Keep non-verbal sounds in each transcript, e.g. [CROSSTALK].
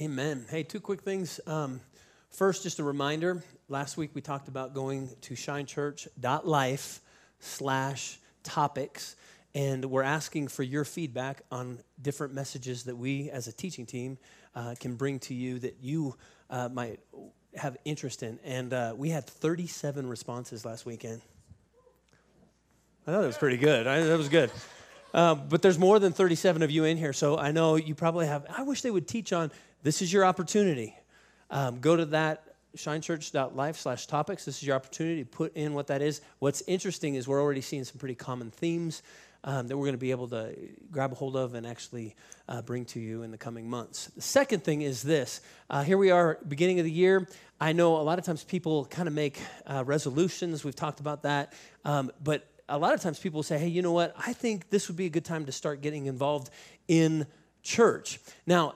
Amen. Hey, two quick things. Um, first, just a reminder. Last week we talked about going to shinechurch.life slash topics, and we're asking for your feedback on different messages that we as a teaching team uh, can bring to you that you uh, might have interest in. And uh, we had 37 responses last weekend. I thought that was pretty good. I, that was good. Um, but there's more than 37 of you in here, so I know you probably have. I wish they would teach on this is your opportunity. Um, go to that shinechurch.life slash topics. This is your opportunity to put in what that is. What's interesting is we're already seeing some pretty common themes um, that we're going to be able to grab a hold of and actually uh, bring to you in the coming months. The second thing is this uh, here we are, beginning of the year. I know a lot of times people kind of make uh, resolutions. We've talked about that. Um, but a lot of times people say, hey, you know what? I think this would be a good time to start getting involved in church. Now,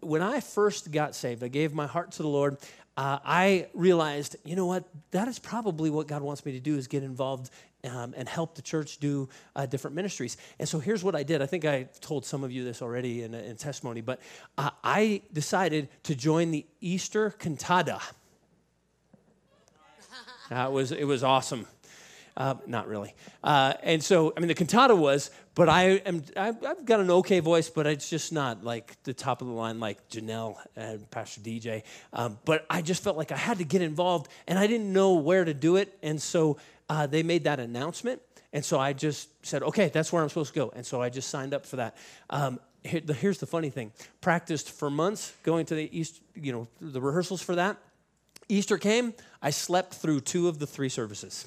when I first got saved, I gave my heart to the Lord. Uh, I realized, you know what? That is probably what God wants me to do is get involved um, and help the church do uh, different ministries. And so here's what I did. I think I told some of you this already in, in testimony, but uh, I decided to join the Easter Cantata. It was it was awesome. Uh, not really. Uh, and so, I mean, the cantata was, but I am, I've got an okay voice, but it's just not like the top of the line like Janelle and Pastor DJ. Um, but I just felt like I had to get involved, and I didn't know where to do it. And so uh, they made that announcement. And so I just said, okay, that's where I'm supposed to go. And so I just signed up for that. Um, here, the, here's the funny thing practiced for months going to the East, you know, the rehearsals for that. Easter came, I slept through two of the three services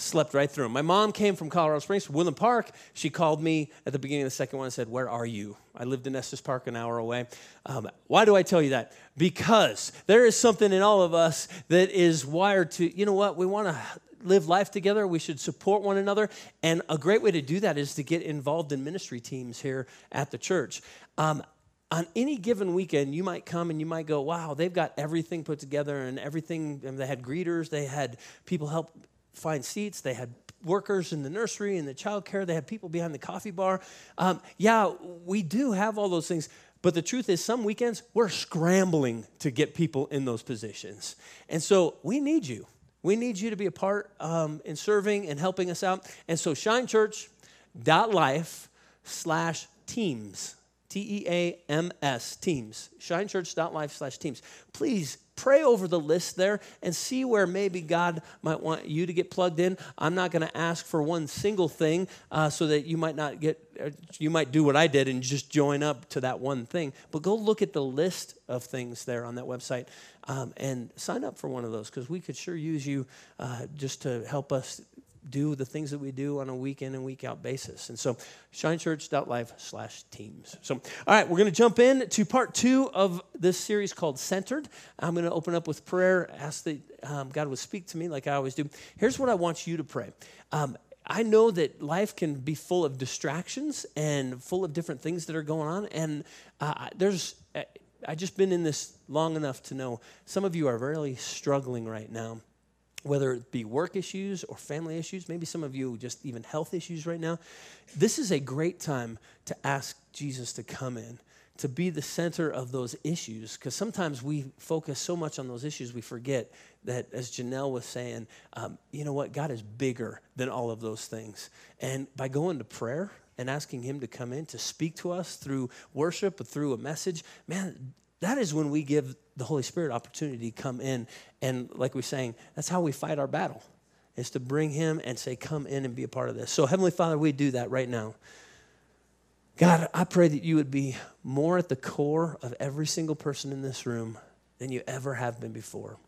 slept right through them. My mom came from Colorado Springs, from Woodland Park. She called me at the beginning of the second one and said, Where are you? I lived in Estes Park an hour away. Um, why do I tell you that? Because there is something in all of us that is wired to, you know what, we want to live life together. We should support one another. And a great way to do that is to get involved in ministry teams here at the church. Um, on any given weekend, you might come and you might go, wow, they've got everything put together and everything. And they had greeters, they had people help find seats. They had workers in the nursery and the childcare. They had people behind the coffee bar. Um, yeah, we do have all those things. But the truth is, some weekends we're scrambling to get people in those positions. And so we need you. We need you to be a part um, in serving and helping us out. And so shinechurch.life slash teams, T E A M S, teams, shinechurch.life slash teams. Please pray over the list there and see where maybe God might want you to get plugged in. I'm not going to ask for one single thing uh, so that you might not get, uh, you might do what I did and just join up to that one thing. But go look at the list of things there on that website um, and sign up for one of those because we could sure use you uh, just to help us do the things that we do on a week in and week out basis. And so, shinechurch.life slash teams. So, all right, we're going to jump in to part two of this series called Centered. I'm going to open up with prayer, ask that um, God would speak to me like I always do. Here's what I want you to pray. Um, I know that life can be full of distractions and full of different things that are going on. And uh, there's, I've just been in this long enough to know some of you are really struggling right now whether it be work issues or family issues, maybe some of you just even health issues right now, this is a great time to ask Jesus to come in, to be the center of those issues. Because sometimes we focus so much on those issues, we forget that, as Janelle was saying, um, you know what? God is bigger than all of those things. And by going to prayer, and asking him to come in to speak to us through worship or through a message, man, that is when we give the Holy Spirit opportunity to come in. And like we are saying, that's how we fight our battle, is to bring him and say, come in and be a part of this. So, Heavenly Father, we do that right now. God, I pray that you would be more at the core of every single person in this room than you ever have been before.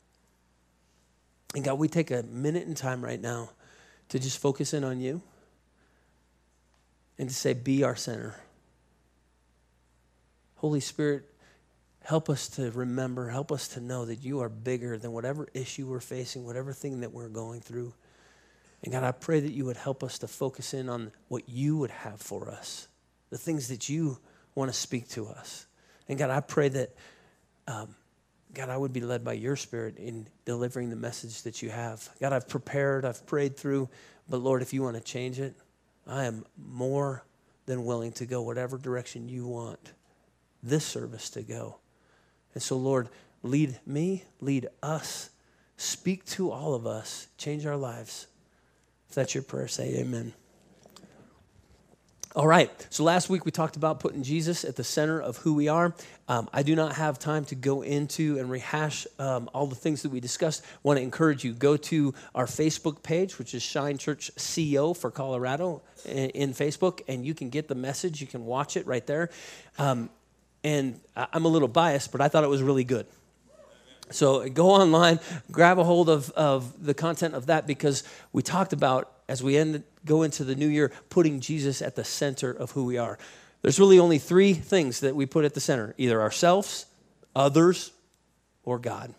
And God, we take a minute in time right now to just focus in on you and to say, be our center. Holy Spirit, Help us to remember, help us to know that you are bigger than whatever issue we're facing, whatever thing that we're going through. And God, I pray that you would help us to focus in on what you would have for us, the things that you want to speak to us. And God, I pray that, um, God, I would be led by your spirit in delivering the message that you have. God, I've prepared, I've prayed through, but Lord, if you want to change it, I am more than willing to go whatever direction you want. this service to go. And so, Lord, lead me, lead us, speak to all of us, change our lives. If that's your prayer, say amen. All right, so last week we talked about putting Jesus at the center of who we are. Um, I do not have time to go into and rehash um, all the things that we discussed. Want to encourage you go to our Facebook page, which is Shine Church CO for Colorado in, in Facebook, and you can get the message. You can watch it right there. Um, and I'm a little biased, but I thought it was really good. So go online, grab a hold of, of the content of that because we talked about as we end, go into the new year, putting Jesus at the center of who we are. There's really only three things that we put at the center either ourselves, others, or God.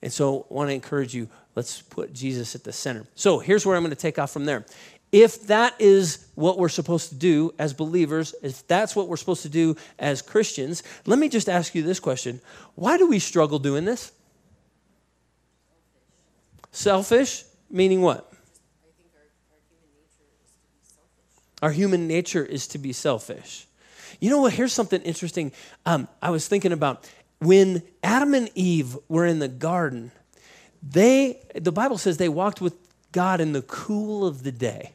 And so I want to encourage you, let's put Jesus at the center. So here's where I'm going to take off from there. If that is what we're supposed to do as believers, if that's what we're supposed to do as Christians, let me just ask you this question Why do we struggle doing this? Selfish, meaning what? Our human nature is to be selfish. You know what? Here's something interesting. Um, I was thinking about when Adam and Eve were in the garden. They, the Bible says, they walked with God in the cool of the day.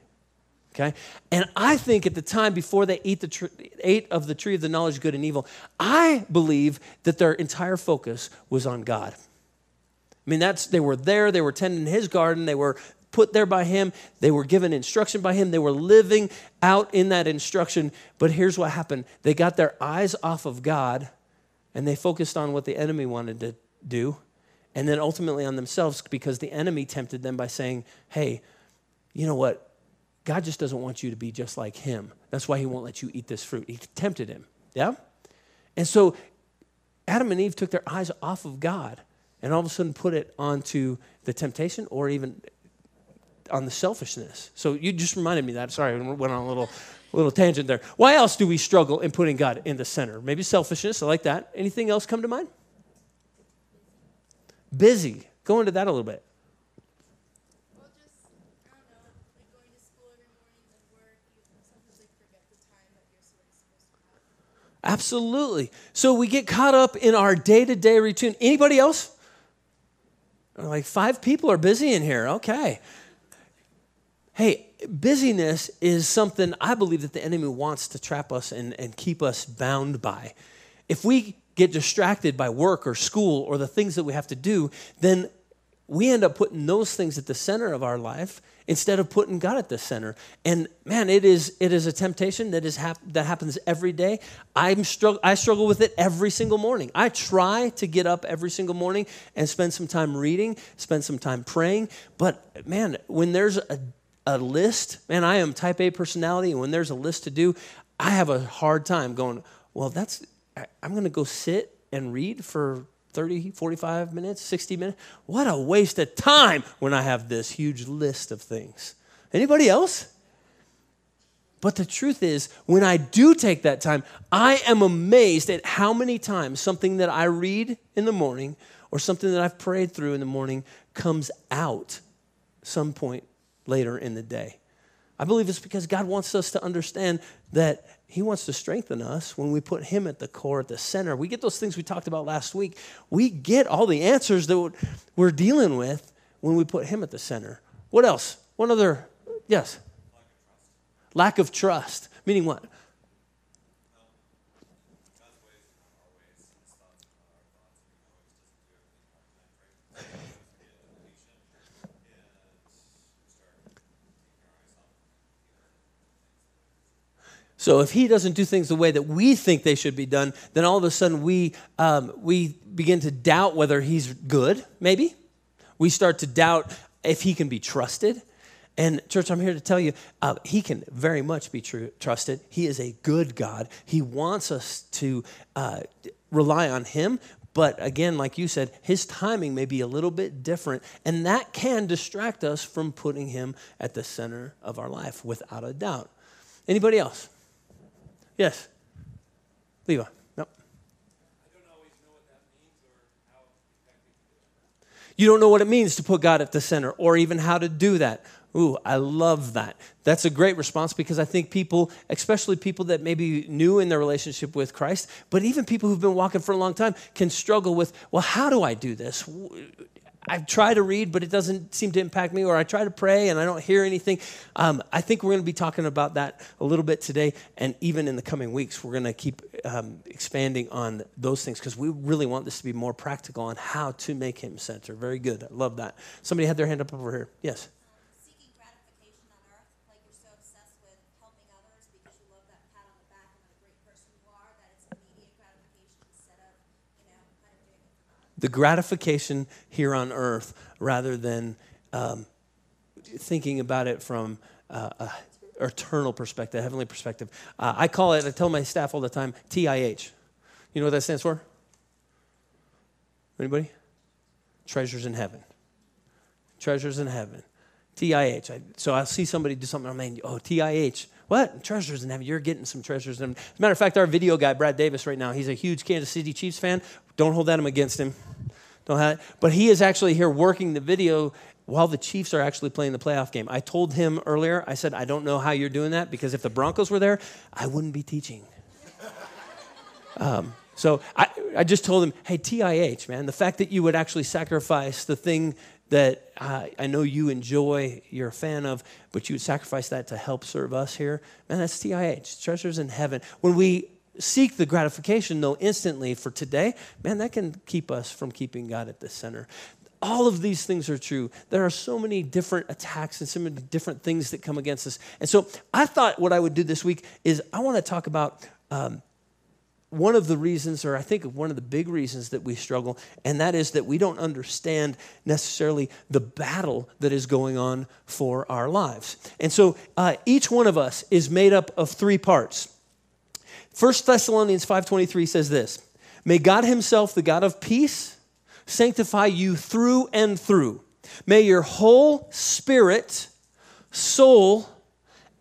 Okay, and I think at the time before they ate the tr- ate of the tree of the knowledge of good and evil, I believe that their entire focus was on God. I mean, that's they were there, they were tending His garden, they were put there by him. They were given instruction by him. They were living out in that instruction. But here's what happened they got their eyes off of God and they focused on what the enemy wanted to do. And then ultimately on themselves because the enemy tempted them by saying, hey, you know what? God just doesn't want you to be just like him. That's why he won't let you eat this fruit. He tempted him. Yeah? And so Adam and Eve took their eyes off of God and all of a sudden put it onto the temptation or even on the selfishness. So you just reminded me that. Sorry, I went on a little, little tangent there. Why else do we struggle in putting God in the center? Maybe selfishness. I like that. Anything else come to mind? Busy. Go into that a little bit. Absolutely. So we get caught up in our day-to-day routine. Anybody else? Like five people are busy in here. Okay. Hey, busyness is something I believe that the enemy wants to trap us and, and keep us bound by. If we get distracted by work or school or the things that we have to do, then we end up putting those things at the center of our life instead of putting God at the center. And man, it is it is a temptation that is hap- that happens every day. I'm struggle I struggle with it every single morning. I try to get up every single morning and spend some time reading, spend some time praying, but man, when there's a a list, man, I am type A personality, and when there's a list to do, I have a hard time going, well, that's, I'm going to go sit and read for 30, 45 minutes, 60 minutes. What a waste of time when I have this huge list of things. Anybody else? But the truth is, when I do take that time, I am amazed at how many times something that I read in the morning or something that I've prayed through in the morning comes out some point later in the day. I believe it's because God wants us to understand that He wants to strengthen us when we put Him at the core, at the center. We get those things we talked about last week. We get all the answers that we're dealing with when we put Him at the center. What else? One other, yes? Lack of trust. Lack of trust. Meaning what? So if he doesn't do things the way that we think they should be done, then all of a sudden we, um, we begin to doubt whether he's good, maybe. We start to doubt if he can be trusted. And, church, I'm here to tell you, uh, he can very much be true, trusted. He is a good God. He wants us to uh, rely on him. But again, like you said, his timing may be a little bit different. And that can distract us from putting him at the center of our life, without a doubt. Anybody else? Yes. Levi. No. You don't know what it means to put God at the center or even how to do that. Ooh, I love that. That's a great response because I think people, especially people that may be new in their relationship with Christ, but even people who've been walking for a long time, can struggle with, well, how do I do this? I try to read, but it doesn't seem to impact me, or I try to pray and I don't hear anything. Um, I think we're going to be talking about that a little bit today, and even in the coming weeks, we're going to keep um, expanding on those things because we really want this to be more practical on how to make Him center. Very good. I love that. Somebody had their hand up over here. Yes. The gratification here on earth rather than um, thinking about it from uh, a eternal perspective, a heavenly perspective. Uh, I call it, I tell my staff all the time, TIH. You know what that stands for? Anybody? Treasures in heaven. Treasures in heaven. TIH. I, so I'll see somebody do something, I'm like, oh, TIH. What? Treasures in heaven. You're getting some treasures in heaven. As a matter of fact, our video guy, Brad Davis, right now, he's a huge Kansas City Chiefs fan. Don't hold that against him. Don't have, but he is actually here working the video while the Chiefs are actually playing the playoff game. I told him earlier, I said, I don't know how you're doing that because if the Broncos were there, I wouldn't be teaching. [LAUGHS] Um, so I, I just told him, hey, TIH, man, the fact that you would actually sacrifice the thing that I, I know you enjoy, you're a fan of, but you would sacrifice that to help serve us here, man, that's TIH, treasures in heaven. When we seek the gratification, though, instantly for today, man, that can keep us from keeping God at the center. All of these things are true. There are so many different attacks and so many different things that come against us. And so I thought what I would do this week is I want to talk about um, one of the reasons, or I think one of the big reasons that we struggle, and that is that we don't understand necessarily the battle that is going on for our lives. And so uh, each one of us is made up of three parts. 1 Thessalonians 5:23 says this, "May God himself, the God of peace, sanctify you through and through. May your whole spirit, soul,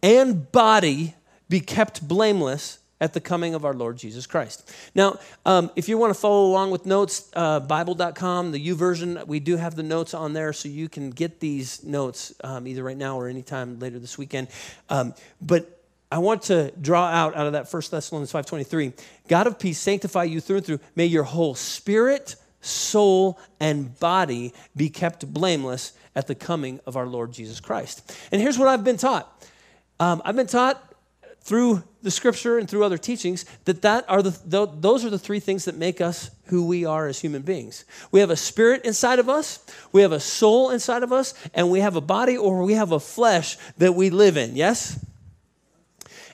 and body be kept blameless at the coming of our Lord Jesus Christ. Now, um, if you want to follow along with notes, uh, Bible.com, the YouVersion, we do have the notes on there so you can get these notes um, either right now or anytime later this weekend. Um, but I want to draw out out of that 1 Thessalonians 5.23, God of peace sanctify you through and through. May your whole spirit, soul, and body be kept blameless at the coming of our Lord Jesus Christ. And here's what I've been taught. Um, I've been taught through the scripture and through other teachings that, that are the, those are the three things that make us who we are as human beings. We have a spirit inside of us, we have a soul inside of us, and we have a body or we have a flesh that we live in. Yes?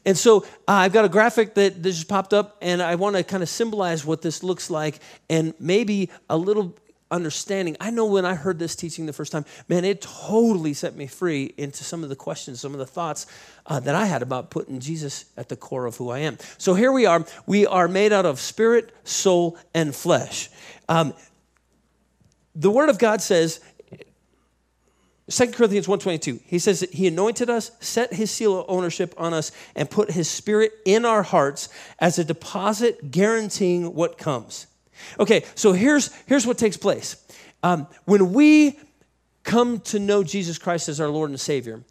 And so uh, I've got a graphic that, that just popped up, and I want to kind of symbolize what this looks like and maybe a little understanding. I know when I heard this teaching the first time, man, it totally set me free into some of the questions, some of the thoughts uh, that I had about putting Jesus at the core of who I am. So here we are. We are made out of spirit, soul, and flesh. Um, the Word of God says 2 Corinthians 1.22, he says that he anointed us, set his seal of ownership on us, and put his spirit in our hearts as a deposit guaranteeing what comes. Okay, so here's, here's what takes place. Um, when we come to know Jesus Christ as our Lord and Savior,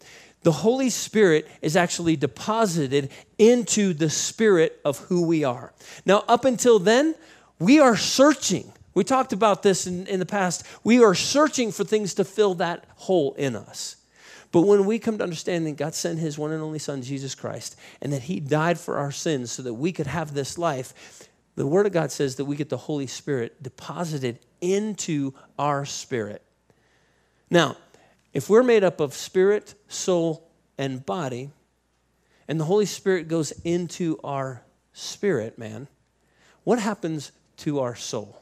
the Holy Spirit is actually deposited into the spirit of who we are. Now, up until then, we are searching we talked about this in, in the past. We are searching for things to fill that hole in us. But when we come to understand that God sent his one and only Son, Jesus Christ, and that he died for our sins so that we could have this life, the Word of God says that we get the Holy Spirit deposited into our spirit. Now, if we're made up of spirit, soul, and body, and the Holy Spirit goes into our spirit, man, what happens to our soul?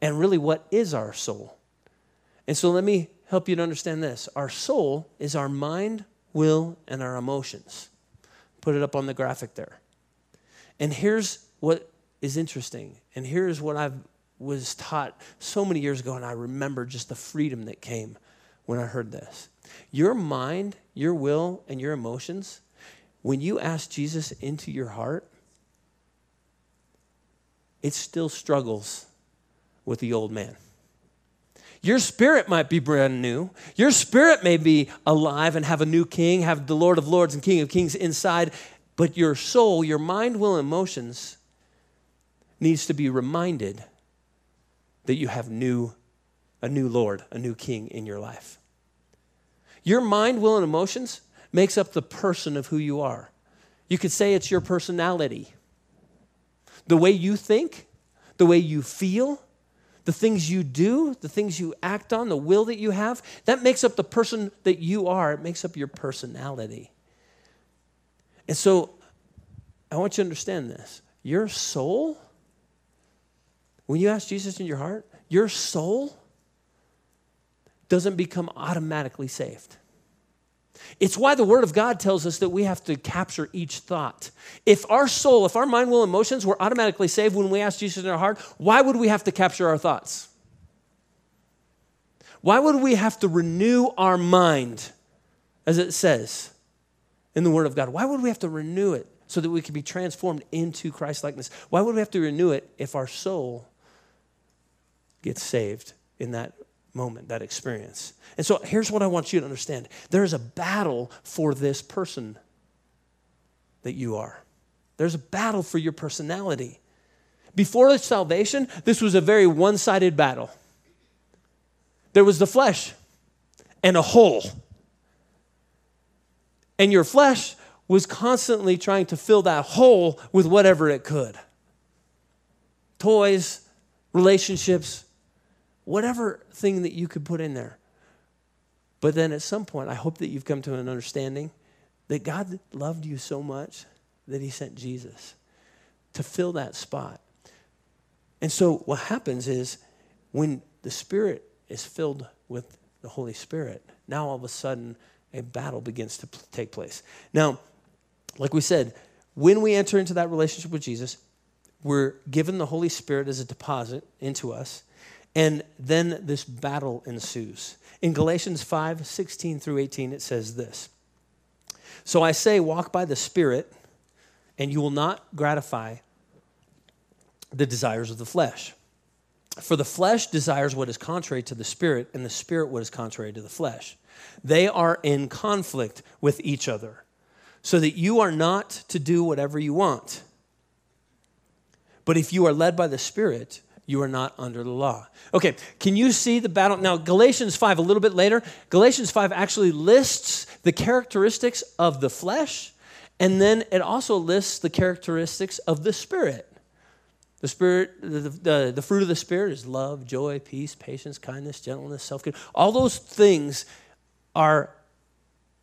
And really what is our soul. And so let me help you to understand this. Our soul is our mind, will, and our emotions. Put it up on the graphic there. And here's what is interesting, and here's what I was taught so many years ago, and I remember just the freedom that came when I heard this. Your mind, your will, and your emotions, when you ask Jesus into your heart, it still struggles with the old man. Your spirit might be brand new. Your spirit may be alive and have a new king, have the Lord of Lords and King of Kings inside, but your soul, your mind, will, and emotions needs to be reminded that you have new a new Lord, a new king in your life. Your mind, will, and emotions makes up the person of who you are. You could say it's your personality. The way you think, the way you feel, the things you do, the things you act on, the will that you have, that makes up the person that you are. It makes up your personality. And so I want you to understand this. Your soul, when you ask Jesus in your heart, your soul doesn't become automatically saved. It's why the Word of God tells us that we have to capture each thought. If our soul, if our mind, will, emotions were automatically saved when we ask Jesus in our heart, why would we have to capture our thoughts? Why would we have to renew our mind, as it says in the Word of God? Why would we have to renew it so that we can be transformed into Christ likeness? Why would we have to renew it if our soul gets saved in that moment, that experience. And so here's what I want you to understand there is a battle for this person that you are, there's a battle for your personality. Before salvation, this was a very one sided battle. There was the flesh and a hole. And your flesh was constantly trying to fill that hole with whatever it could toys, relationships, whatever thing that you could put in there. But then at some point, I hope that you've come to an understanding that God loved you so much that he sent Jesus to fill that spot. And so what happens is when the Spirit is filled with the Holy Spirit, now all of a sudden a battle begins to take place. Now, like we said, when we enter into that relationship with Jesus, we're given the Holy Spirit as a deposit into us. And then this battle ensues. In Galatians 5 16 through 18, it says this So I say, walk by the Spirit, and you will not gratify the desires of the flesh. For the flesh desires what is contrary to the Spirit, and the Spirit what is contrary to the flesh. They are in conflict with each other, so that you are not to do whatever you want. But if you are led by the Spirit, you are not under the law. Okay, can you see the battle? Now, Galatians 5, a little bit later, Galatians 5 actually lists the characteristics of the flesh, and then it also lists the characteristics of the spirit. The spirit, the, the, the fruit of the spirit is love, joy, peace, patience, kindness, gentleness, self control. All those things are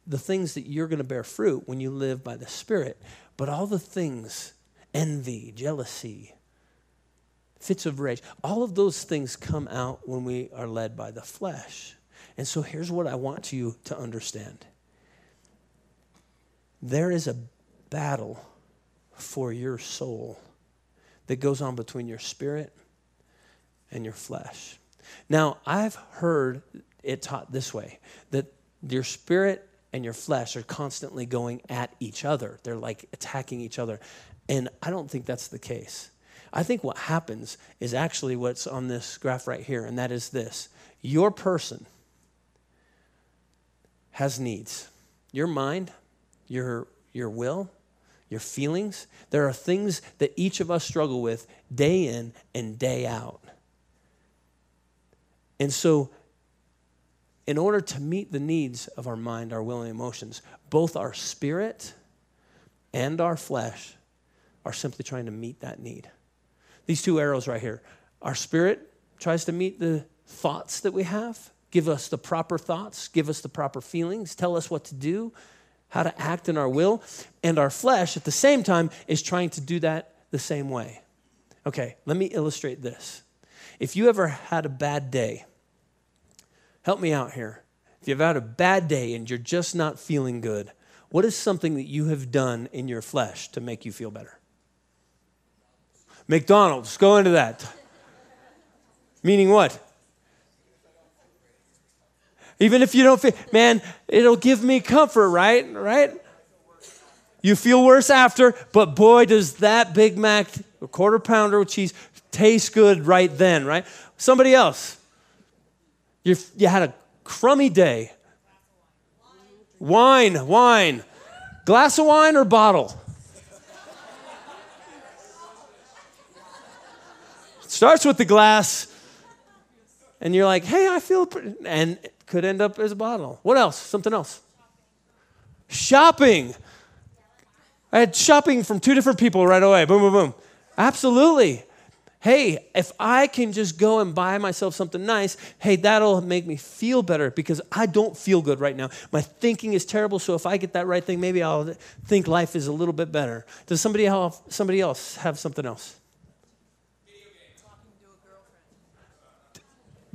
the things that you're going to bear fruit when you live by the spirit. But all the things, envy, jealousy, fits of rage. All of those things come out when we are led by the flesh. And so here's what I want you to understand there is a battle for your soul that goes on between your spirit and your flesh. Now, I've heard it taught this way that your spirit and your flesh are constantly going at each other. They're like attacking each other. And I don't think that's the case. I think what happens is actually what's on this graph right here, and that is this your person has needs. Your mind, your, your will, your feelings, there are things that each of us struggle with day in and day out. And so, in order to meet the needs of our mind, our will, and emotions, both our spirit and our flesh are simply trying to meet that need these two arrows right here. Our spirit tries to meet the thoughts that we have, give us the proper thoughts, give us the proper feelings, tell us what to do, how to act in our will. And our flesh, at the same time, is trying to do that the same way. Okay, let me illustrate this. If you ever had a bad day, help me out here. If you've had a bad day and you're just not feeling good, what is something that you have done in your flesh to make you feel better? McDonald's, go into that. Meaning what? Even if you don't feel, man, it'll give me comfort, right? Right? You feel worse after, but boy, does that Big Mac, a quarter pounder with cheese, taste good right then, right? Somebody else. you you had a crummy day. Wine, wine. Glass of wine or bottle? Starts with the glass, and you're like, hey, I feel, pretty, and it could end up as a bottle. What else? Something else. Shopping. I had shopping from two different people right away. Boom, boom, boom. Absolutely. Hey, if I can just go and buy myself something nice, hey, that'll make me feel better because I don't feel good right now. My thinking is terrible, so if I get that right thing, maybe I'll think life is a little bit better. Does somebody else, somebody else have something else?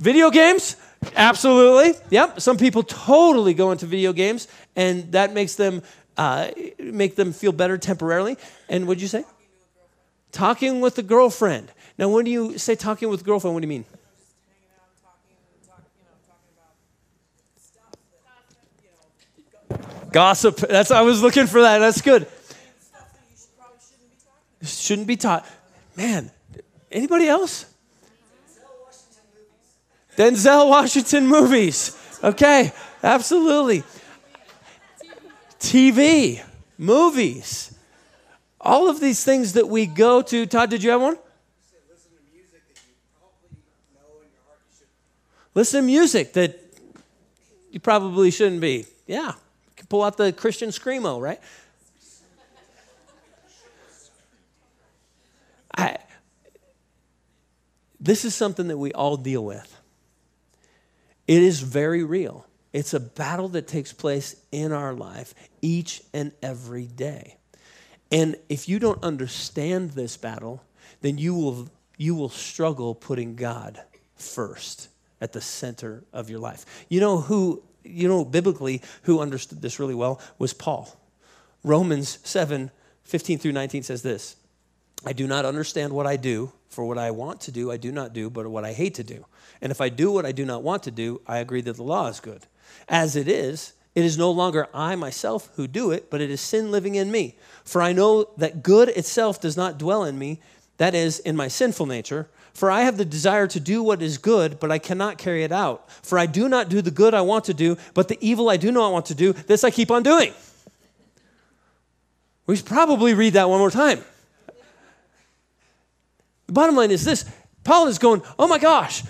Video games? Absolutely. Yep. Some people totally go into video games, and that makes them uh, make them feel better temporarily. And what'd you say? Talking with a girlfriend. Now, when do you say talking with girlfriend, what do you mean? Gossip. That's I was looking for that. That's good. Shouldn't be taught. Man, anybody else? Denzel Washington movies. Okay, absolutely. TV, movies, all of these things that we go to. Todd, did you have one? Listen to music that you probably shouldn't be. Yeah, pull out the Christian screamo, right? I, this is something that we all deal with. It is very real. It's a battle that takes place in our life each and every day. And if you don't understand this battle, then you will, you will struggle putting God first at the center of your life. You know who, you know, biblically, who understood this really well was Paul. Romans 7 15 through 19 says this I do not understand what I do, for what I want to do, I do not do, but what I hate to do. And if I do what I do not want to do, I agree that the law is good. As it is, it is no longer I myself who do it, but it is sin living in me. For I know that good itself does not dwell in me, that is, in my sinful nature. For I have the desire to do what is good, but I cannot carry it out. For I do not do the good I want to do, but the evil I do not want to do, this I keep on doing. We should probably read that one more time. The bottom line is this Paul is going, Oh my gosh,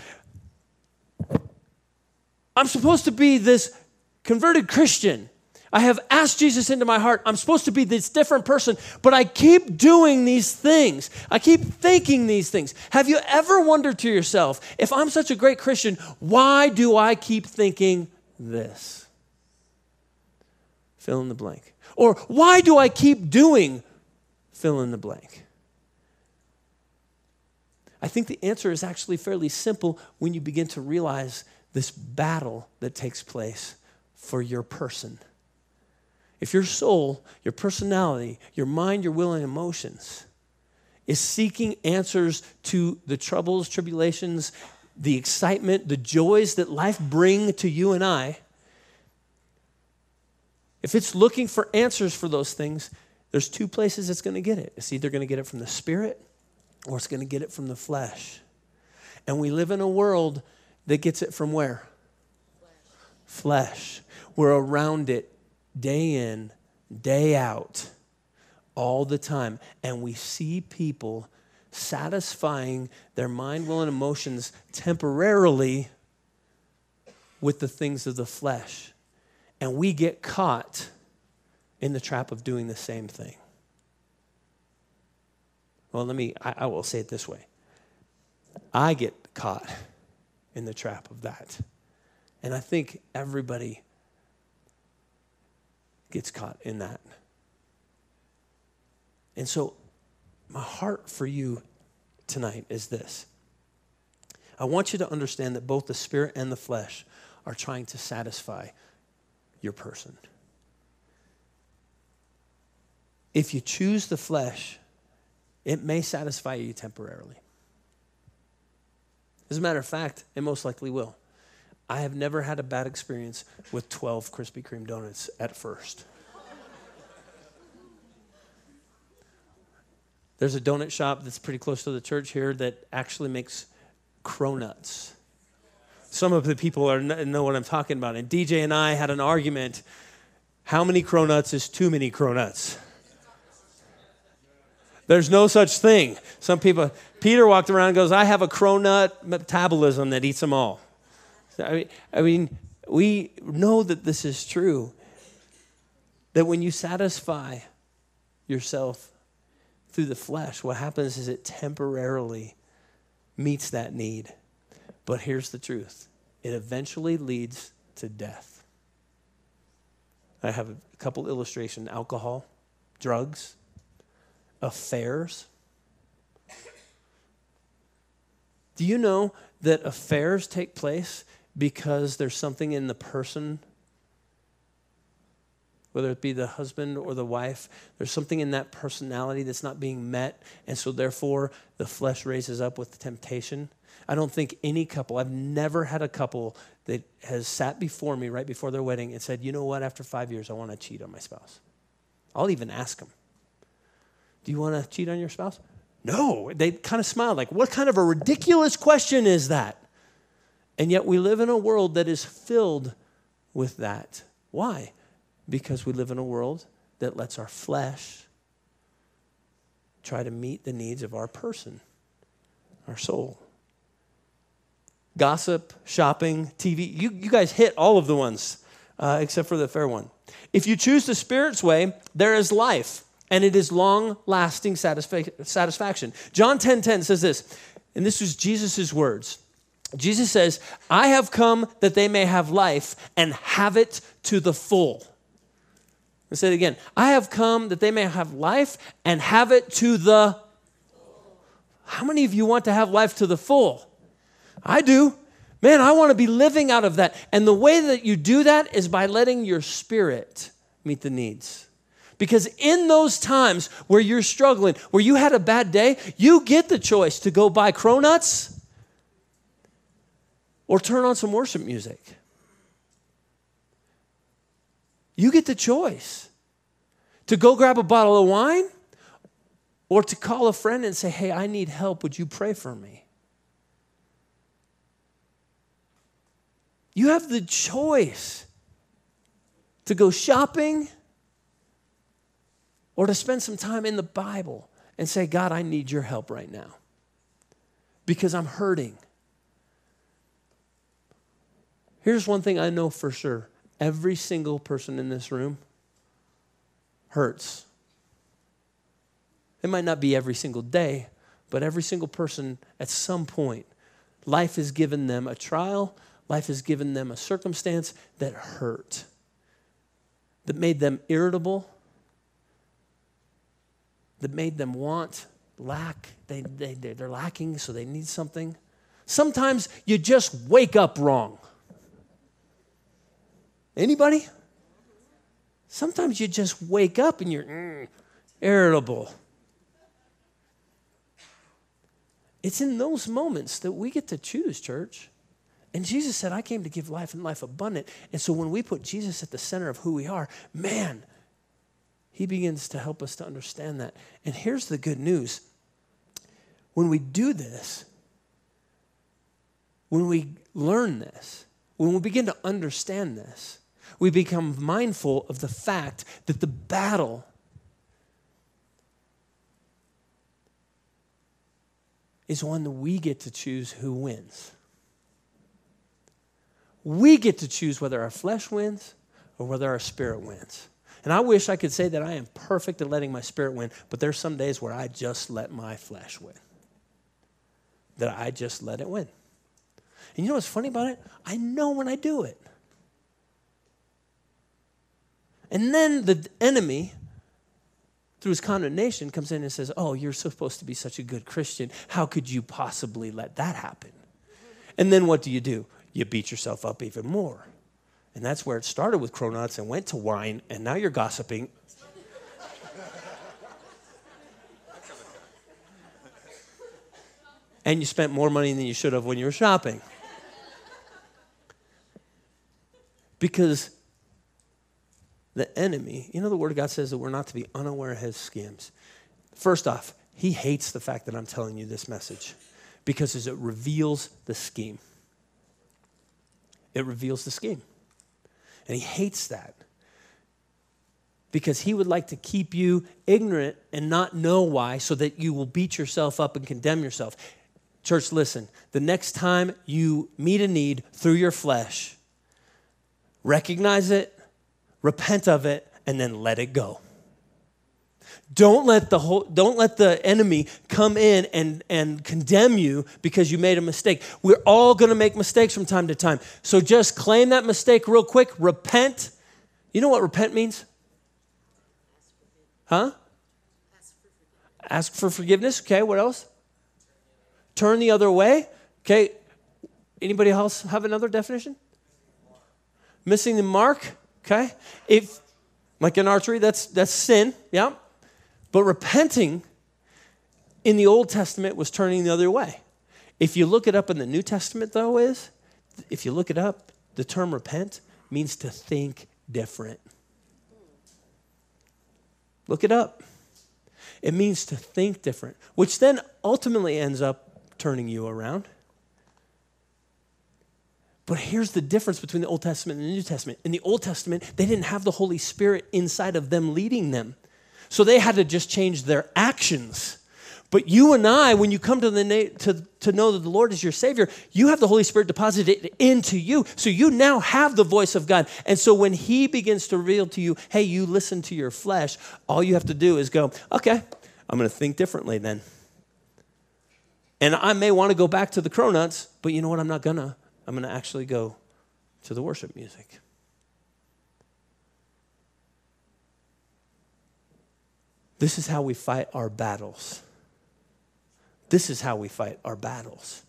I'm supposed to be this converted Christian. I have asked Jesus into my heart. I'm supposed to be this different person, but I keep doing these things. I keep thinking these things. Have you ever wondered to yourself, if I'm such a great Christian, why do I keep thinking this? Fill in the blank. Or why do I keep doing fill in the blank? I think the answer is actually fairly simple when you begin to realize this battle that takes place for your person. If your soul, your personality, your mind, your will, and emotions is seeking answers to the troubles, tribulations, the excitement, the joys that life bring to you and I, if it's looking for answers for those things, there's two places it's going to get it. It's either going to get it from the spirit or it's going to get it from the flesh. And we live in a world that gets it from where? Flesh. We're around it day in, day out, all the time. And we see people satisfying their mind, will, and emotions temporarily with the things of the flesh. And we get caught in the trap of doing the same thing. Well, let me, I, I will say it this way I get caught in the trap of that. And I think everybody gets caught in that. And so, my heart for you tonight is this I want you to understand that both the spirit and the flesh are trying to satisfy your person. If you choose the flesh, it may satisfy you temporarily. As a matter of fact, it most likely will. I have never had a bad experience with 12 Krispy Kreme donuts at first. There's a donut shop that's pretty close to the church here that actually makes cronuts. some of the people are, know what I'm talking about. And DJ and I had an argument. How many cronuts is too many cronuts? There's no such thing. Some people, Peter walked around and goes, I have a cronut metabolism that eats them all. I mean, I mean, we know that this is true. That when you satisfy yourself through the flesh, what happens is it temporarily meets that need. But here's the truth it eventually leads to death. I have a couple illustration alcohol, drugs, affairs. Do you know that affairs take place because there's something in the person whether it be the husband or the wife, there's something in that personality that's not being met. And so, therefore, the flesh raises up with temptation. I don't think any couple, I've never had a couple that has sat before me right before their wedding and said, you know what, after five years, I want to cheat on my spouse. I'll even ask them, do you want to cheat on your spouse? No. They kind of smiled, like, what kind of a ridiculous question is that? And yet, we live in a world that is filled with that. Why? because we live in a world that lets our flesh try to meet the needs of our person, our soul. Gossip, shopping, TV, you, you guys hit all of the ones uh, except for the fair one. If you choose the Spirit's way, there is life, and it is long lasting satisfa- satisfaction. John 10 10 says this, and this was Jesus' words. Jesus says, I have come that they may have life and have it to the full. I say it again. I have come that they may have life and have it to the. How many of you want to have life to the full? I do. Man, I want to be living out of that. And the way that you do that is by letting your spirit meet the needs. Because in those times where you're struggling, where you had a bad day, you get the choice to go buy cronuts or turn on some worship music. You get the choice to go grab a bottle of wine or to call a friend and say, Hey, I need help. Would you pray for me? You have the choice to go shopping or to spend some time in the Bible and say, God, I need your help right now because I'm hurting. Here's one thing I know for sure every single person in this room hurts. It might not be every single day, but every single person at some point, life has given them a trial, life has given them a circumstance that hurt, that made them irritable, that made them want, lack. They, they, they're lacking, so they need something. Sometimes you just wake up wrong. Anybody? Sometimes you just wake up and you're mm, irritable. It's in those moments that we get to choose, church. And Jesus said, I came to give life and life abundant. And so when we put Jesus at the center of who we are, man, he begins to help us to understand that. And here's the good news when we do this, when we learn this, when we begin to understand this, we become mindful of the fact that the battle is one that we get to choose who wins. We get to choose whether our flesh wins or whether our spirit wins. And I wish I could say that I am perfect at letting my spirit win, but there's some days where I just let my flesh win. That I just let it win. And you know what's funny about it? I know when I do it. And then the enemy, through his condemnation, comes in and says, Oh, you're supposed to be such a good Christian. How could you possibly let that happen? And then what do you do? You beat yourself up even more. And that's where it started with cronuts and went to wine, and now you're gossiping. and you spent more money than you should have when you were shopping. Because the enemy, you know, the Word of God says that we're not to be unaware of his schemes. First off, he hates the fact that I'm telling you this message because it reveals the scheme. it reveals the scheme. And he hates that because he would like to keep you ignorant and not know why so that you will beat yourself up and condemn yourself. Church, listen, the next time you meet a need through your flesh, recognize it, repent of it, and then let it go. Don't let the whole, don't let the enemy come in and, and condemn you because you made a mistake. We're all going to make mistakes from time to time. So just claim that mistake real quick, repent. You know what repent means? Huh? Ask for forgiveness. Okay, what else? Turn the other way. Okay. Anybody else have another definition? Missing the mark. Okay. If like in archery, that's that's sin. Yeah. But repenting in the Old Testament was turning the other way. If you look it up in the New Testament, though, is if you look it up, the term repent means to think different. Look it up. It means to think different, which then ultimately ends up turning you around. But here's the difference between the Old Testament and the New Testament. In the Old Testament, they didn't have the Holy Spirit inside of them leading them. So they had to just change their actions. But you and I, when you come to, the na- to, to know that the Lord is your Savior, you have the Holy Spirit deposited into you. So you now have the voice of God. And so when He begins to reveal to you, hey, you listen to your flesh, all you have to do is go, okay, I'm going to think differently then. And I may want to go back to the cronuts, but you know what? I'm not going to. I'm going to actually go to the worship music. This is how we fight our battles. This is how we fight our battles.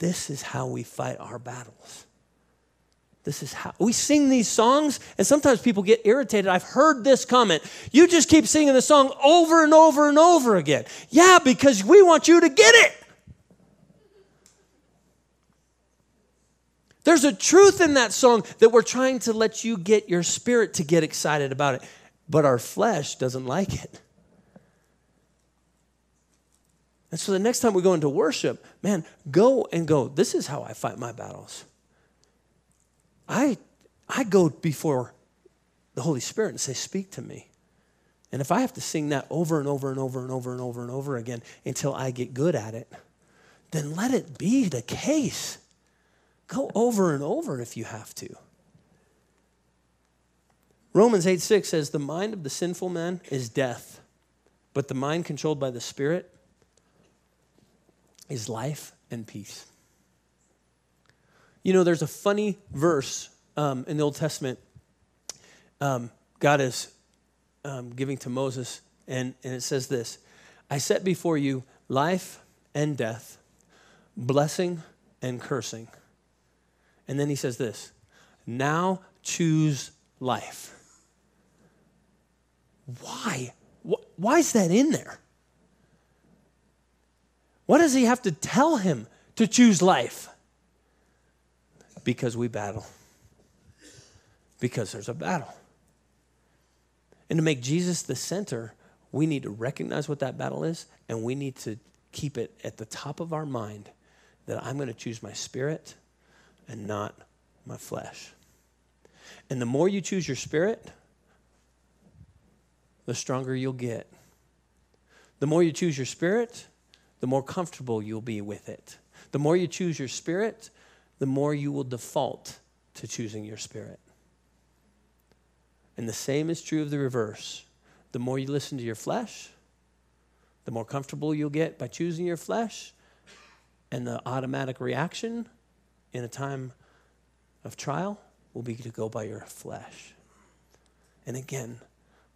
This is how we fight our battles. This is how we sing these songs, and sometimes people get irritated. I've heard this comment. You just keep singing the song over and over and over again. Yeah, because we want you to get it. There's a truth in that song that we're trying to let you get your spirit to get excited about it but our flesh doesn't like it. And so the next time we go into worship, man, go and go, this is how I fight my battles. I, I go before the Holy Spirit and say, Speak to me. And if I have to sing that over and over and over and over and over and over again until I get good at it, then let it be the case. Go over and over if you have to. Romans 8 6 says, The mind of the sinful man is death, but the mind controlled by the Spirit is life and peace. You know, there's a funny verse um, in the Old Testament. Um, God is um, giving to Moses, and, and it says this I set before you life and death, blessing and cursing. And then he says this Now choose life why? Why is that in there? What does he have to tell him to choose life? Because we battle. Because there's a battle. And to make Jesus the center, we need to recognize what that battle is and we need to keep it at the top of our mind that I'm going to choose my spirit and not my flesh. And the more you choose your spirit, the stronger you'll get. The more you choose your spirit, the more comfortable you'll be with it. The more you choose your spirit, the more you will default to choosing your spirit. And the same is true of the reverse. The more you listen to your flesh, the more comfortable you'll get by choosing your flesh. And the automatic reaction in a time of trial will be to go by your flesh. And again,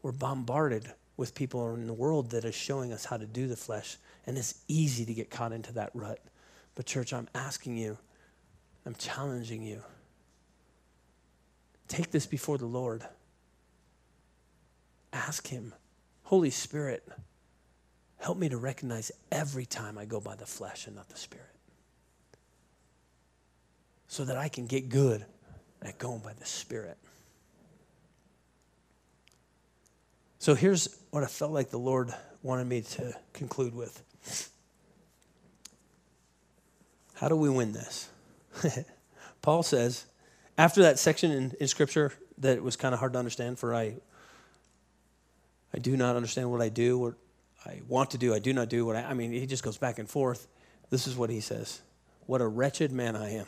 we're bombarded with people in the world that is showing us how to do the flesh, and it's easy to get caught into that rut. But, church, I'm asking you, I'm challenging you. Take this before the Lord. Ask Him, Holy Spirit, help me to recognize every time I go by the flesh and not the Spirit. So that I can get good at going by the Spirit. So here's what I felt like the Lord wanted me to conclude with. How do we win this? [LAUGHS] Paul says, after that section in, in Scripture that was kind of hard to understand, for I, I do not understand what I do, what I want to do, I do not do what I, I mean, he just goes back and forth. This is what he says What a wretched man I am.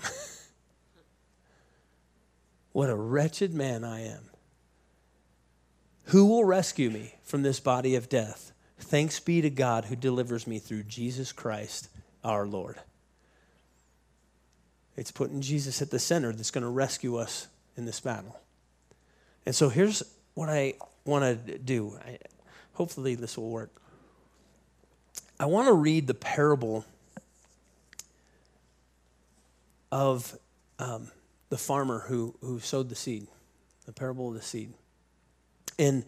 [LAUGHS] what a wretched man I am. Who will rescue me from this body of death? Thanks be to God who delivers me through Jesus Christ our Lord. It's putting Jesus at the center that's going to rescue us in this battle. And so here's what I want to do. I, hopefully, this will work. I want to read the parable of um, the farmer who, who sowed the seed, the parable of the seed. And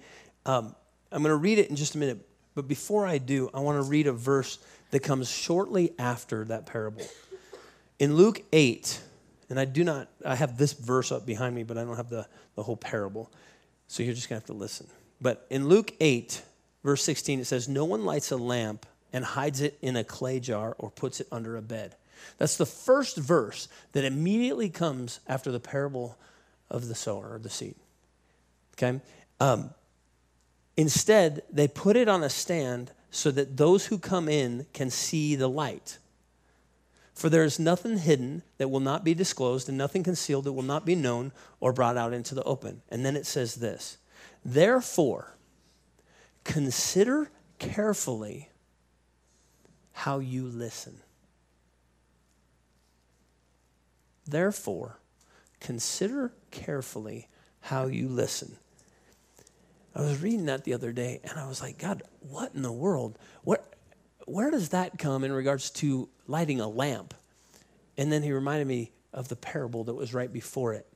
um, I'm going to read it in just a minute. But before I do, I want to read a verse that comes shortly after that parable. In Luke 8, and I do not, I have this verse up behind me, but I don't have the, the whole parable. So you're just going to have to listen. But in Luke 8, verse 16, it says, No one lights a lamp and hides it in a clay jar or puts it under a bed. That's the first verse that immediately comes after the parable of the sower or the seed. Okay? Um, instead, they put it on a stand so that those who come in can see the light. For there is nothing hidden that will not be disclosed, and nothing concealed that will not be known or brought out into the open. And then it says this Therefore, consider carefully how you listen. Therefore, consider carefully how you listen. I was reading that the other day and I was like, God, what in the world? What, where does that come in regards to lighting a lamp? And then he reminded me of the parable that was right before it.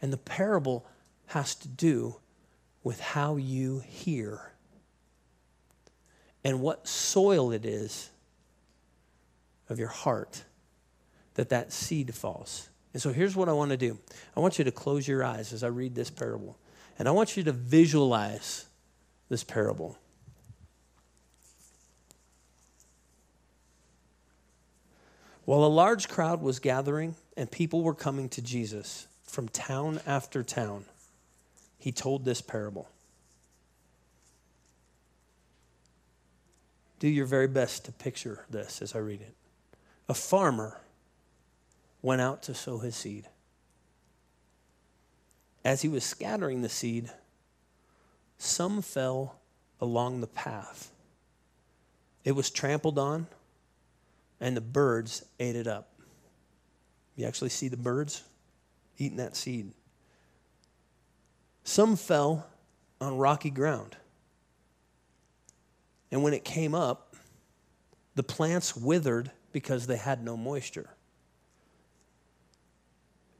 And the parable has to do with how you hear and what soil it is of your heart that that seed falls. And so here's what I want to do I want you to close your eyes as I read this parable. And I want you to visualize this parable. While a large crowd was gathering and people were coming to Jesus from town after town, he told this parable. Do your very best to picture this as I read it. A farmer went out to sow his seed. As he was scattering the seed, some fell along the path. It was trampled on, and the birds ate it up. You actually see the birds eating that seed. Some fell on rocky ground. And when it came up, the plants withered because they had no moisture.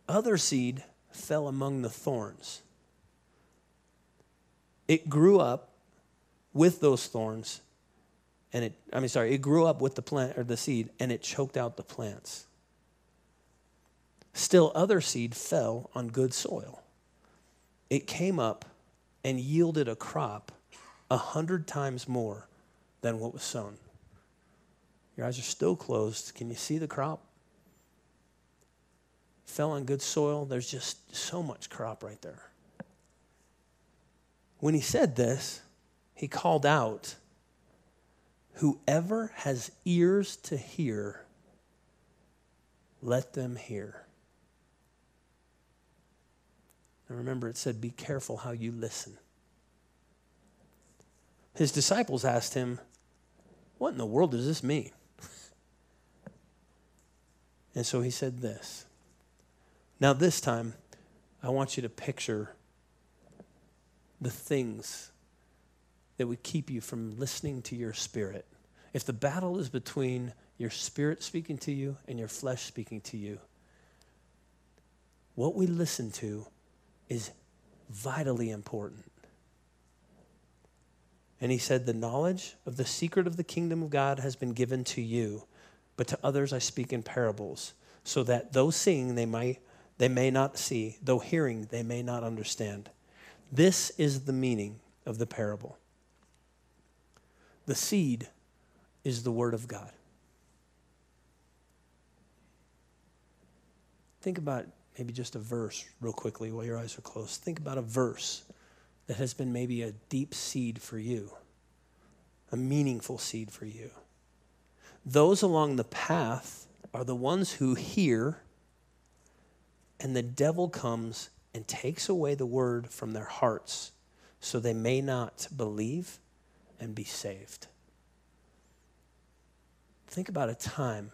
Other seed fell among the thorns. It grew up with those thorns, and it, I mean, sorry, it grew up with the plant or the seed, and it choked out the plants. Still, other seed fell on good soil. It came up and yielded a crop a hundred times more than what was sown. Your eyes are still closed. Can you see the crop? Fell on good soil, there's just so much crop right there. When he said this, he called out, Whoever has ears to hear, let them hear. And remember, it said, Be careful how you listen. His disciples asked him, What in the world does this mean? [LAUGHS] and so he said this now, this time, I want you to picture the things that would keep you from listening to your spirit. If the battle is between your spirit speaking to you and your flesh speaking to you, what we listen to is vitally important. And he said, The knowledge of the secret of the kingdom of God has been given to you, but to others I speak in parables, so that though seeing they might they may not see, though hearing, they may not understand. This is the meaning of the parable. The seed is the Word of God. think about maybe just a verse real quickly while your eyes are closed. Think about a verse that has been maybe a deep seed for you, a meaningful seed for you. Those along the path are the ones who hear, and the devil comes and takes away the word from their hearts so they may not believe and be saved. Think about a time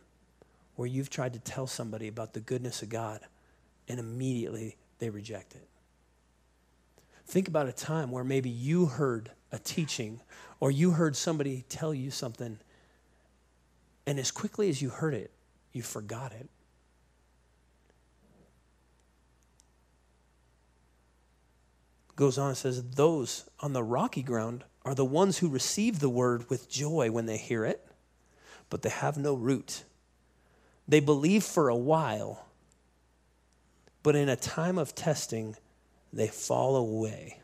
where you've tried to tell somebody about the goodness of God and immediately they reject it. Think about a time where maybe you heard a teaching or you heard somebody tell you something, and as quickly as you heard it, you forgot it. Goes on and says, Those on the rocky ground are the ones who receive the word with joy when they hear it, but they have no root. They believe for a while, but in a time of testing, they fall away.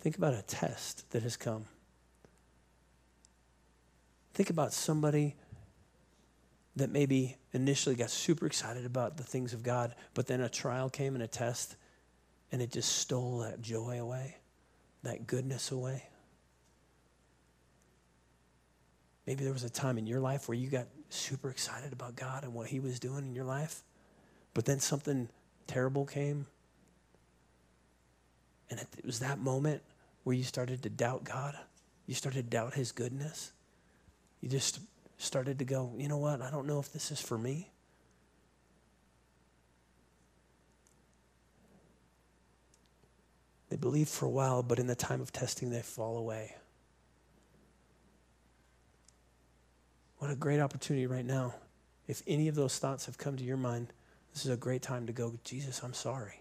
Think about a test that has come. Think about somebody that maybe initially got super excited about the things of God, but then a trial came and a test, and it just stole that joy away, that goodness away. Maybe there was a time in your life where you got super excited about God and what He was doing in your life, but then something terrible came. And it was that moment where you started to doubt God. You started to doubt His goodness. You just started to go, you know what? I don't know if this is for me. They believe for a while, but in the time of testing, they fall away. What a great opportunity right now. If any of those thoughts have come to your mind, this is a great time to go, Jesus, I'm sorry.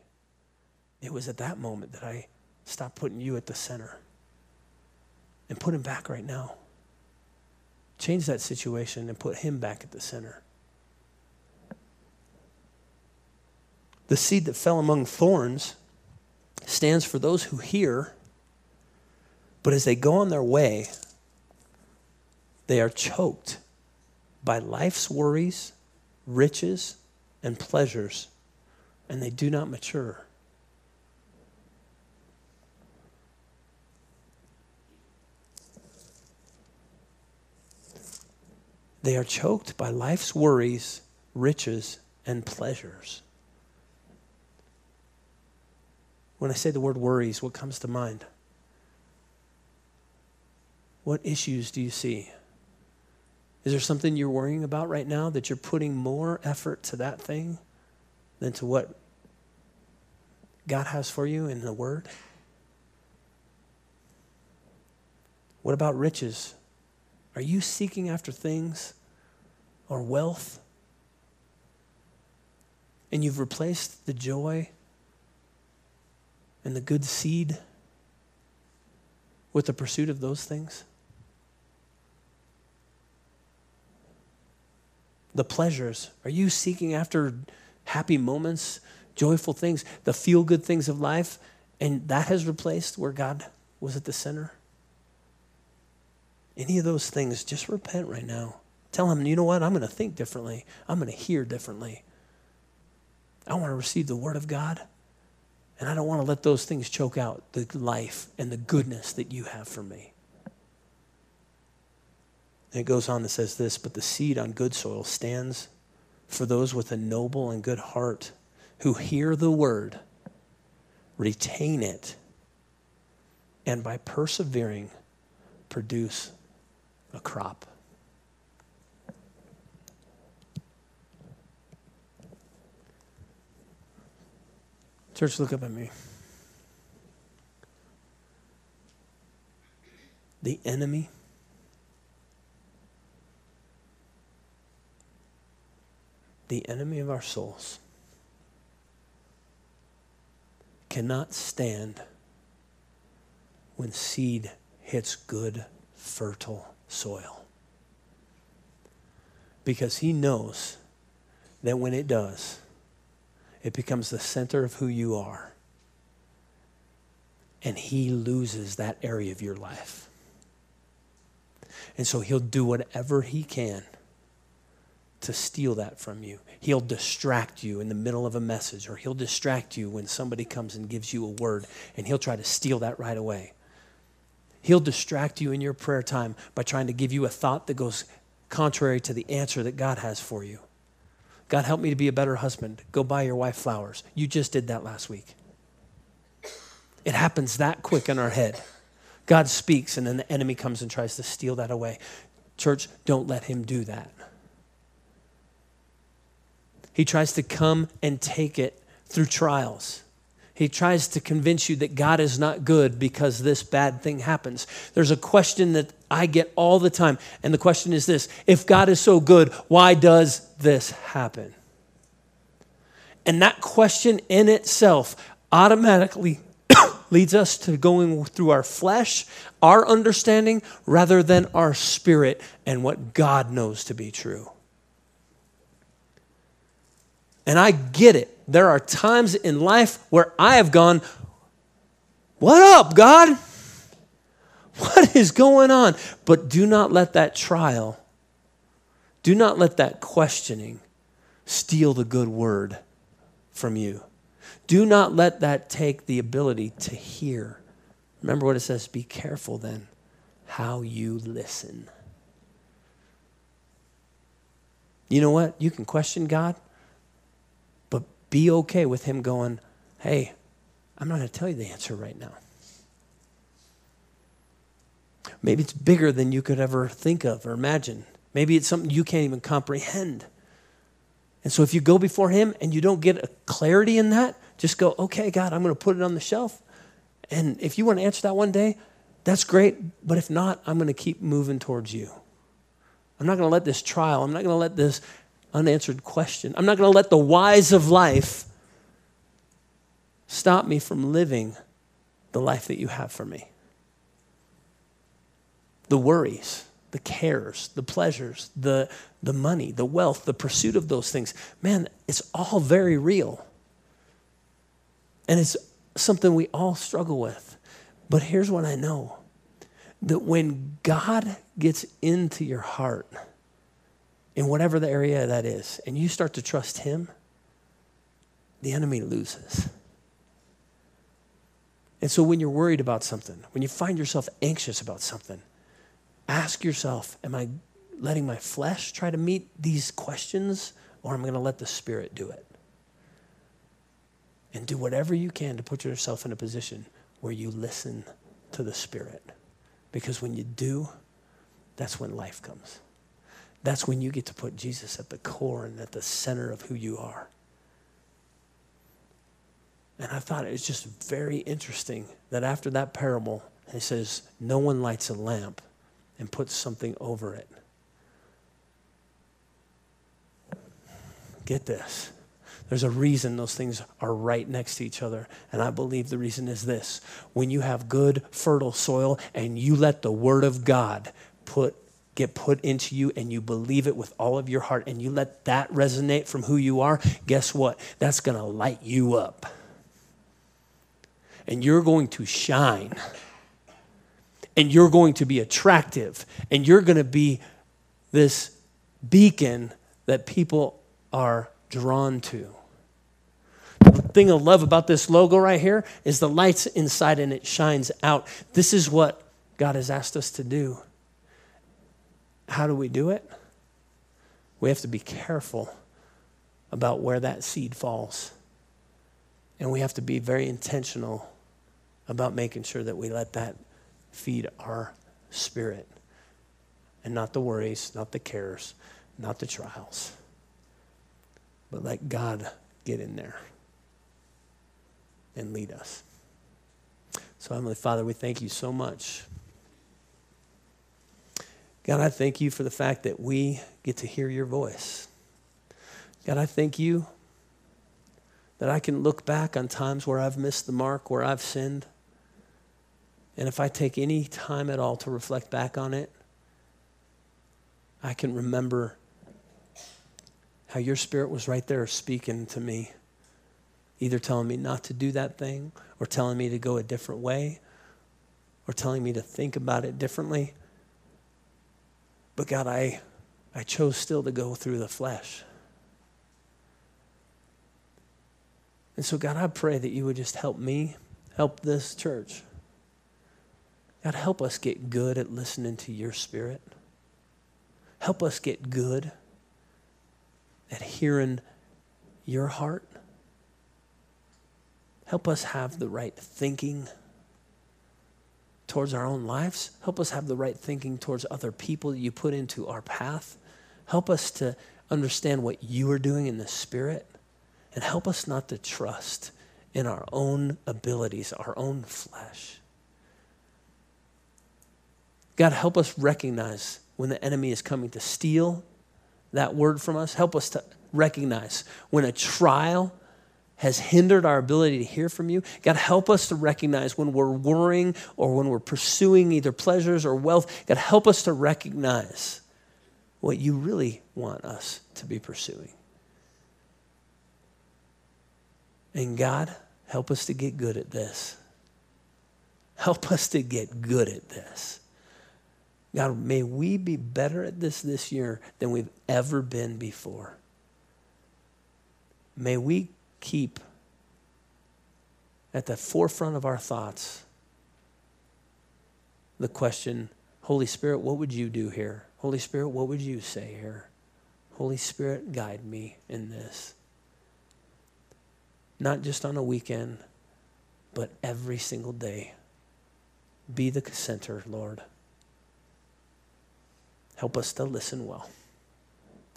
It was at that moment that I stopped putting you at the center and put him back right now. Change that situation and put him back at the center. The seed that fell among thorns stands for those who hear, but as they go on their way, they are choked by life's worries, riches, and pleasures, and they do not mature. They are choked by life's worries, riches, and pleasures. When I say the word worries, what comes to mind? What issues do you see? Is there something you're worrying about right now that you're putting more effort to that thing than to what God has for you in the Word? What about riches? Are you seeking after things or wealth? And you've replaced the joy and the good seed with the pursuit of those things? the pleasures? Are you seeking after happy moments, joyful things, the feel good things of life? And that has replaced where God was at the center? Any of those things, just repent right now. Tell him, you know what? I'm going to think differently. I'm going to hear differently. I want to receive the word of God. And I don't want to let those things choke out the life and the goodness that you have for me. And it goes on and says this But the seed on good soil stands for those with a noble and good heart who hear the word, retain it, and by persevering, produce a crop. Church, look up at me. The enemy the enemy of our souls, cannot stand when seed hits good, fertile soil. Because he knows that when it does, it becomes the center of who you are. And he loses that area of your life. And so he'll do whatever he can to steal that from you. He'll distract you in the middle of a message, or he'll distract you when somebody comes and gives you a word, and he'll try to steal that right away. He'll distract you in your prayer time by trying to give you a thought that goes contrary to the answer that God has for you. God, help me to be a better husband. Go buy your wife flowers. You just did that last week. It happens that quick in our head. God speaks, and then the enemy comes and tries to steal that away. Church, don't let him do that. He tries to come and take it through trials. He tries to convince you that God is not good because this bad thing happens. There's a question that I get all the time, and the question is this If God is so good, why does this happen? And that question in itself automatically [COUGHS] leads us to going through our flesh, our understanding, rather than our spirit and what God knows to be true. And I get it. There are times in life where I have gone, What up, God? What is going on? But do not let that trial, do not let that questioning steal the good word from you. Do not let that take the ability to hear. Remember what it says be careful then how you listen. You know what? You can question God, be okay with him going, hey, I'm not going to tell you the answer right now. Maybe it's bigger than you could ever think of or imagine. Maybe it's something you can't even comprehend. And so if you go before him and you don't get a clarity in that, just go, okay, God, I'm going to put it on the shelf. And if you want to answer that one day, that's great. But if not, I'm going to keep moving towards you. I'm not going to let this trial, I'm not going to let this unanswered question. I'm not going to let the whys of life stop me from living the life that you have for me. The worries, the cares, the pleasures, the, the money, the wealth, the pursuit of those things. Man, it's all very real. And it's something we all struggle with. But here's what I know that when God gets into your heart, in whatever the area that is, and you start to trust Him, the enemy loses. And so when you're worried about something, when you find yourself anxious about something, ask yourself Am I letting my flesh try to meet these questions, or am I going to let the Spirit do it? And do whatever you can to put yourself in a position where you listen to the Spirit. Because when you do, that's when life comes. That's when you get to put Jesus at the core and at the center of who you are. And I thought it was just very interesting that after that parable, he says, No one lights a lamp and puts something over it. Get this. There's a reason those things are right next to each other. And I believe the reason is this when you have good, fertile soil and you let the Word of God put get put into you and you believe it with all of your heart and you let that resonate from who you are, guess what? That's going to light you up. And you're going to shine. And you're going to be attractive. And you're going to be this beacon that people are drawn to. The thing I love about this logo right here is the light's inside and it shines out. This is what God has asked us to do. How do we do it? We have to be careful about where that seed falls. And we have to be very intentional about making sure that we let that feed our spirit and not the worries, not the cares, not the trials, but let God get in there and lead us. So, Heavenly Father, we thank you so much God, I thank you for the fact that we get to hear your voice. God, I thank you that I can look back on times where I've missed the mark, where I've sinned. And if I take any time at all to reflect back on it, I can remember how your spirit was right there speaking to me, either telling me not to do that thing, or telling me to go a different way, or telling me to think about it differently. But God, I I chose still to go through the flesh. And so, God, I pray that you would just help me, help this church. God, help us get good at listening to your spirit. Help us get good at hearing your heart. Help us have the right thinking towards our own lives. Help us have the right thinking towards other people that you put into our path. Help us to understand what you are doing in the Spirit. And help us not to trust in our own abilities, our own flesh. God, help us recognize when the enemy is coming to steal that word from us. Help us to recognize when a trial has hindered our ability to hear from you. God, help us to recognize when we're worrying or when we're pursuing either pleasures or wealth. God, help us to recognize what you really want us to be pursuing. And God, help us to get good at this. Help us to get good at this. God, may we be better at this this year than we've ever been before. May we keep at the forefront of our thoughts the question Holy Spirit, what would you do here? Holy Spirit, what would you say here? Holy Spirit, guide me in this. Not just on a weekend, but every single day. Be the center, Lord. Help us to listen well.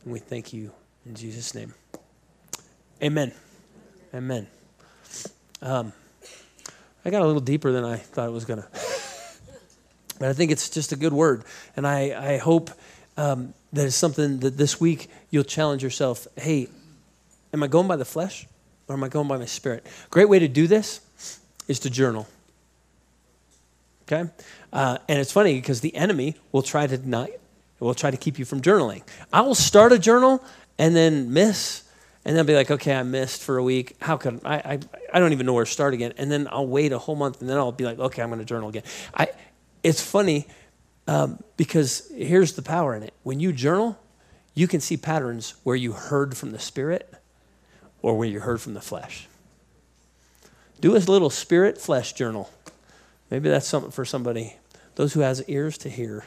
And we thank you in Jesus' name. Amen. Amen. Um, I got a little deeper than I thought it was going [LAUGHS] to. but I think it's just a good word. And I, I hope um, that it's something that this week you'll challenge yourself hey, am I going by the flesh or am I going by my spirit? Great way to do this is to journal. Okay? Uh, and it's funny because the enemy will try to not, will try to keep you from journaling. I will start a journal and then miss and then be like, okay, I missed for a week. How could I, I? I don't even know where to start again. And then I'll wait a whole month, and then I'll be like, okay, I'm going to journal again. I, it's funny um, because here's the power in it. When you journal, you can see patterns where you heard from the spirit, or where you heard from the flesh. Do a little spirit flesh journal. Maybe that's something for somebody. Those who has ears to hear.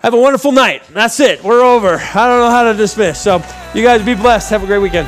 Have a wonderful night. That's it. We're over. I don't know how to dismiss. So, you guys be blessed. Have a great weekend.